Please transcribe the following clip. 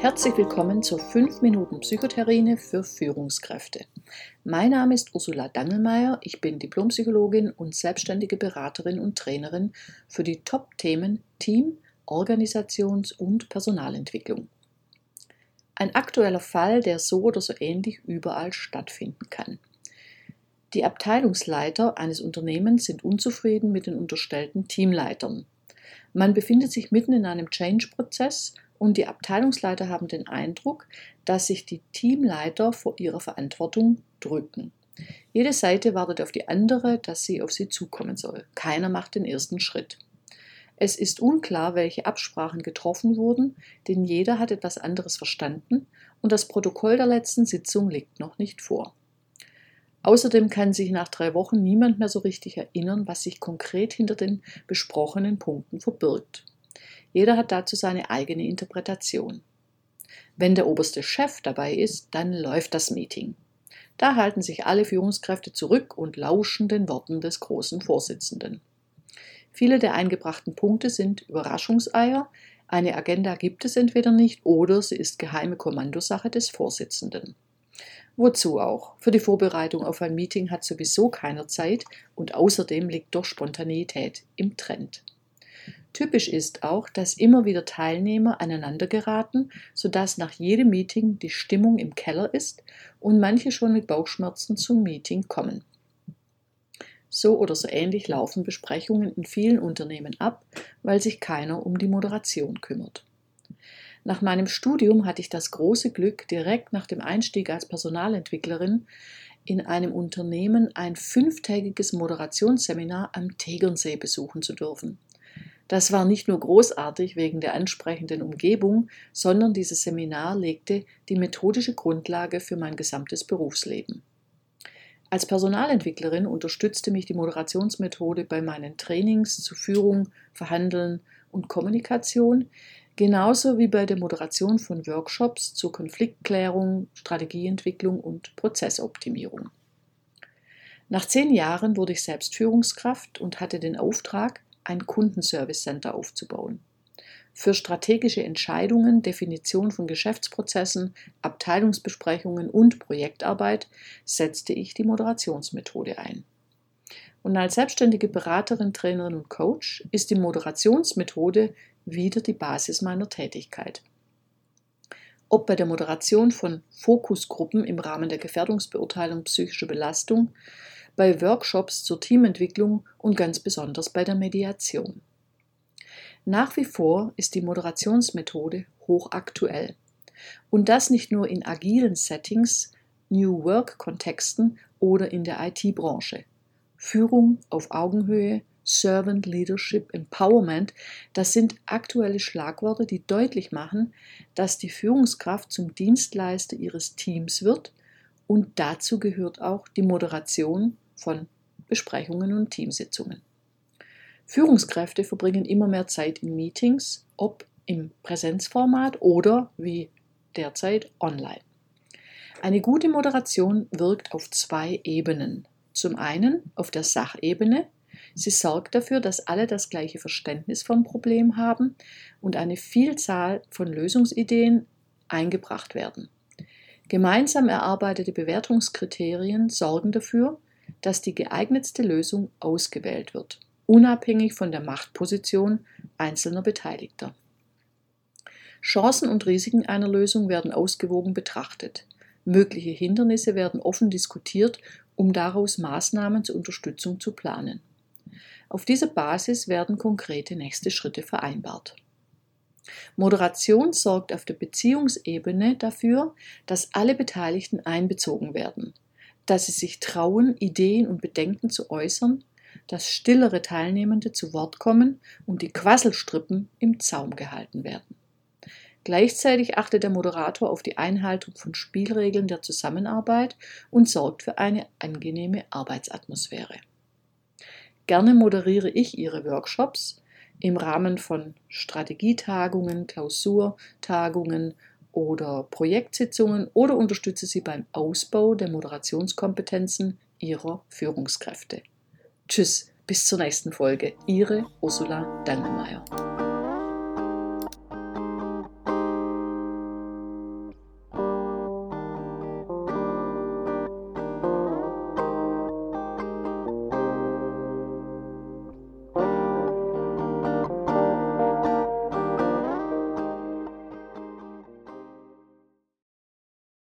Herzlich willkommen zur 5 Minuten Psychotherine für Führungskräfte. Mein Name ist Ursula Dangelmeier, ich bin Diplompsychologin und selbstständige Beraterin und Trainerin für die Top-Themen Team, Organisations- und Personalentwicklung. Ein aktueller Fall, der so oder so ähnlich überall stattfinden kann. Die Abteilungsleiter eines Unternehmens sind unzufrieden mit den unterstellten Teamleitern. Man befindet sich mitten in einem Change-Prozess und die Abteilungsleiter haben den Eindruck, dass sich die Teamleiter vor ihrer Verantwortung drücken. Jede Seite wartet auf die andere, dass sie auf sie zukommen soll. Keiner macht den ersten Schritt. Es ist unklar, welche Absprachen getroffen wurden, denn jeder hat etwas anderes verstanden und das Protokoll der letzten Sitzung liegt noch nicht vor. Außerdem kann sich nach drei Wochen niemand mehr so richtig erinnern, was sich konkret hinter den besprochenen Punkten verbirgt. Jeder hat dazu seine eigene Interpretation. Wenn der oberste Chef dabei ist, dann läuft das Meeting. Da halten sich alle Führungskräfte zurück und lauschen den Worten des großen Vorsitzenden. Viele der eingebrachten Punkte sind Überraschungseier, eine Agenda gibt es entweder nicht oder sie ist geheime Kommandosache des Vorsitzenden. Wozu auch? Für die Vorbereitung auf ein Meeting hat sowieso keiner Zeit und außerdem liegt doch Spontaneität im Trend. Typisch ist auch, dass immer wieder Teilnehmer aneinander geraten, sodass nach jedem Meeting die Stimmung im Keller ist und manche schon mit Bauchschmerzen zum Meeting kommen. So oder so ähnlich laufen Besprechungen in vielen Unternehmen ab, weil sich keiner um die Moderation kümmert. Nach meinem Studium hatte ich das große Glück, direkt nach dem Einstieg als Personalentwicklerin in einem Unternehmen ein fünftägiges Moderationsseminar am Tegernsee besuchen zu dürfen. Das war nicht nur großartig wegen der ansprechenden Umgebung, sondern dieses Seminar legte die methodische Grundlage für mein gesamtes Berufsleben. Als Personalentwicklerin unterstützte mich die Moderationsmethode bei meinen Trainings zu Führung, Verhandeln und Kommunikation, genauso wie bei der Moderation von Workshops zur Konfliktklärung, Strategieentwicklung und Prozessoptimierung. Nach zehn Jahren wurde ich selbst Führungskraft und hatte den Auftrag, ein Kundenservice Center aufzubauen. Für strategische Entscheidungen, Definition von Geschäftsprozessen, Abteilungsbesprechungen und Projektarbeit setzte ich die Moderationsmethode ein. Und als selbstständige Beraterin, Trainerin und Coach ist die Moderationsmethode wieder die Basis meiner Tätigkeit. Ob bei der Moderation von Fokusgruppen im Rahmen der Gefährdungsbeurteilung psychischer Belastung, bei Workshops zur Teamentwicklung und ganz besonders bei der Mediation. Nach wie vor ist die Moderationsmethode hochaktuell. Und das nicht nur in agilen Settings, New Work-Kontexten oder in der IT-Branche. Führung auf Augenhöhe, Servant Leadership Empowerment, das sind aktuelle Schlagworte, die deutlich machen, dass die Führungskraft zum Dienstleister ihres Teams wird und dazu gehört auch die Moderation von Besprechungen und Teamsitzungen. Führungskräfte verbringen immer mehr Zeit in Meetings, ob im Präsenzformat oder wie derzeit online. Eine gute Moderation wirkt auf zwei Ebenen. Zum einen auf der Sachebene. Sie sorgt dafür, dass alle das gleiche Verständnis vom Problem haben und eine Vielzahl von Lösungsideen eingebracht werden. Gemeinsam erarbeitete Bewertungskriterien sorgen dafür, dass die geeignetste Lösung ausgewählt wird, unabhängig von der Machtposition einzelner Beteiligter. Chancen und Risiken einer Lösung werden ausgewogen betrachtet. Mögliche Hindernisse werden offen diskutiert, um daraus Maßnahmen zur Unterstützung zu planen. Auf dieser Basis werden konkrete nächste Schritte vereinbart. Moderation sorgt auf der Beziehungsebene dafür, dass alle Beteiligten einbezogen werden, dass sie sich trauen, Ideen und Bedenken zu äußern, dass stillere Teilnehmende zu Wort kommen und die Quasselstrippen im Zaum gehalten werden. Gleichzeitig achtet der Moderator auf die Einhaltung von Spielregeln der Zusammenarbeit und sorgt für eine angenehme Arbeitsatmosphäre. Gerne moderiere ich Ihre Workshops im Rahmen von Strategietagungen, Klausurtagungen oder Projektsitzungen oder unterstütze sie beim Ausbau der Moderationskompetenzen ihrer Führungskräfte. Tschüss, bis zur nächsten Folge. Ihre Ursula Dangelmeier.